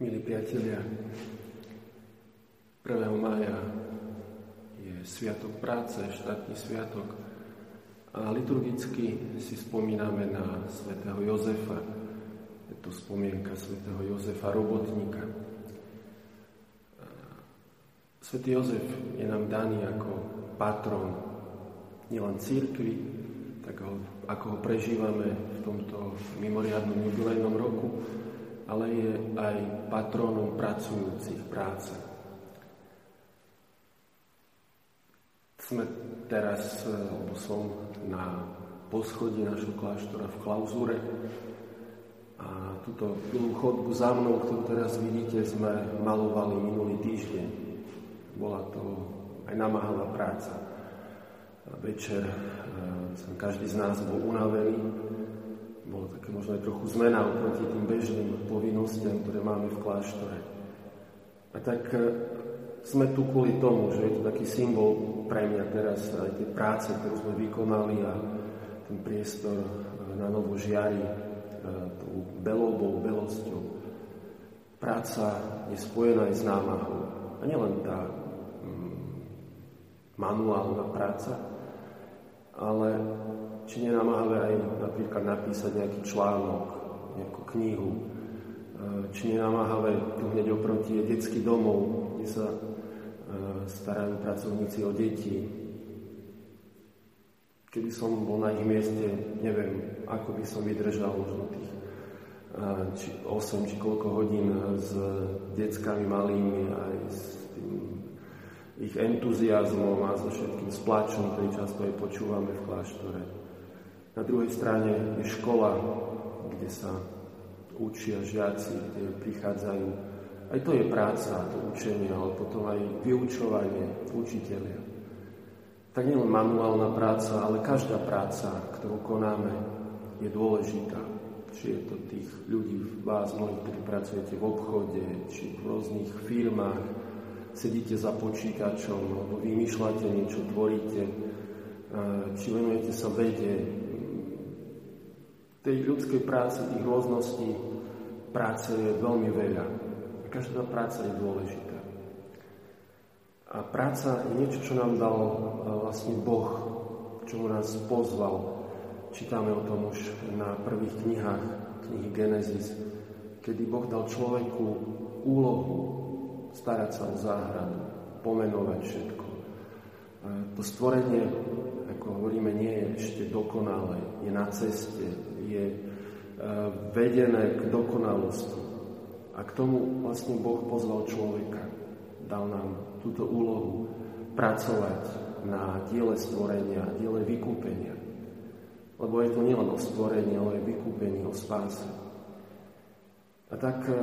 Milí priatelia, 1. mája je Sviatok práce, štátny sviatok a liturgicky si spomíname na svätého Jozefa. Je to spomienka svätého Jozefa Robotníka. Svetý Jozef je nám daný ako patron nielen církvy, tak ho, ako ho prežívame v tomto mimoriadnom jubilejnom roku, ale je aj patronom pracujúcich práce. Sme teraz, alebo som na poschodí našho kláštora v klauzúre a túto dlhú chodbu za mnou, ktorú teraz vidíte, sme malovali minulý týždeň. Bola to aj namáhavá práca. Večer e, som každý z nás bol unavený, bolo také možno aj trochu zmena oproti tým bežným povinnostiam, ktoré máme v kláštore. A tak e, sme tu kvôli tomu, že je to taký symbol pre mňa teraz aj tie práce, ktoré sme vykonali a ten priestor e, na novo žiari e, tou belobou, belosťou. Práca je spojená aj s námahou. A nielen tá mm, manuálna práca, ale či nenamáhavé aj napríklad napísať nejaký článok, nejakú knihu, e, či nenamáhavé tu hneď oproti je detský domov, kde sa e, starajú pracovníci o deti. Keby som bol na ich mieste, neviem, ako by som vydržal možno tých e, či 8 či koľko hodín s deckami malými aj s tým ich entuziasmom a so všetkým splačom, ktorý často aj počúvame v kláštore. Na druhej strane je škola, kde sa učia žiaci, kde prichádzajú. Aj to je práca, to učenie, ale potom aj vyučovanie učiteľia. Tak nielen manuálna práca, ale každá práca, ktorú konáme, je dôležitá. Či je to tých ľudí vás, mnohých, ktorí pracujete v obchode, či v rôznych firmách, sedíte za počítačom, alebo vymýšľate niečo, tvoríte, či venujete sa vede, tej ľudskej práce, tých rôzností práce je veľmi veľa. Každá práca je dôležitá. A práca je niečo, čo nám dal e, vlastne Boh, čomu nás pozval. Čítame o tom už na prvých knihách, knihy Genesis, kedy Boh dal človeku úlohu starať sa o záhradu, pomenovať všetko. E, to stvorenie, ako hovoríme, nie je ešte dokonalé, je na ceste, je e, vedené k dokonalosti. A k tomu vlastne Boh pozval človeka. Dal nám túto úlohu pracovať na diele stvorenia, diele vykúpenia. Lebo je to nielen o stvorení, ale aj vykúpení, o spáse. A tak e,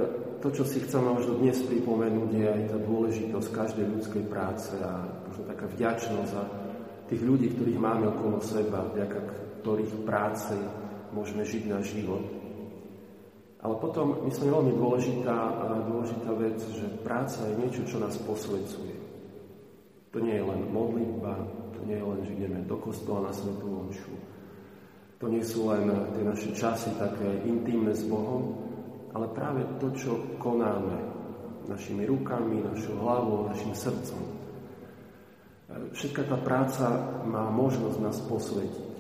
to, čo si chcem možno dnes pripomenúť, je aj tá dôležitosť každej ľudskej práce a možno taká vďačnosť za tých ľudí, ktorých máme okolo seba, vďaka ktorých práce môžeme žiť náš život. Ale potom, myslím, veľmi dôležitá, dôležitá vec, že práca je niečo, čo nás posvedcuje. To nie je len modlitba, to nie je len, že ideme do kostola na svetú omšu. To nie sú len tie naše časy také intimné s Bohom, ale práve to, čo konáme našimi rukami, našou hlavou, našim srdcom. Všetká tá práca má možnosť nás posvetiť.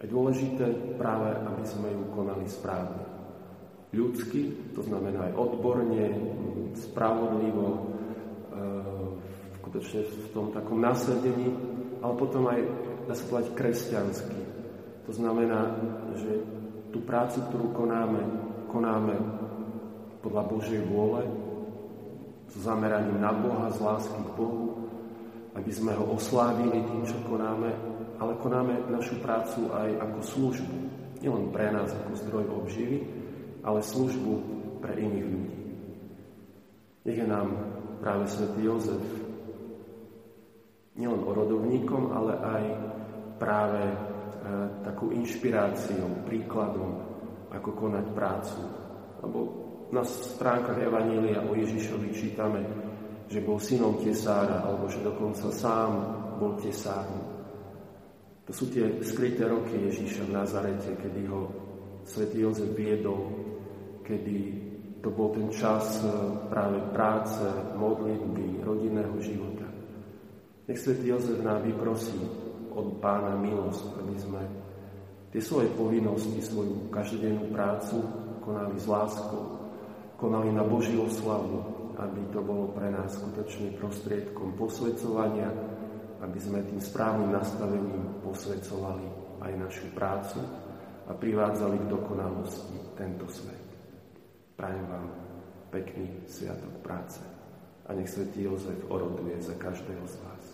Je dôležité práve, aby sme ju konali správne. Ľudsky, to znamená aj odborne, spravodlivo, e, skutočne v tom takom nasadení, ale potom aj, dá sa povedať, kresťansky. To znamená, že tú prácu, ktorú konáme, konáme podľa Božej vôle, s zameraním na Boha, z lásky k Bohu, aby sme ho oslávili tým, čo konáme, ale konáme našu prácu aj ako službu. Nielen pre nás ako zdroj obživy, ale službu pre iných ľudí. Nech je nám práve svätý Jozef nielen orodovníkom, ale aj práve e, takou inšpiráciou, príkladom, ako konať prácu. Lebo na stránkach Evanília o Ježišovi čítame, že bol synom tesára, alebo že dokonca sám bol tesárom. To sú tie skryté roky Ježíša v Nazarete, kedy ho svätý Jozef viedol, kedy to bol ten čas e, práve práce, modlitby, rodinného života. Nech Svetý Jozef nám vyprosí od Pána milosť, aby sme tie svoje povinnosti, svoju každodennú prácu konali s láskou, konali na Božiu oslavu, aby to bolo pre nás skutočne prostriedkom posvedcovania, aby sme tým správnym nastavením posvedcovali aj našu prácu a privádzali k dokonalosti tento svet. Prajem vám pekný sviatok práce a nech Svetý Jozef oroduje za každého z vás.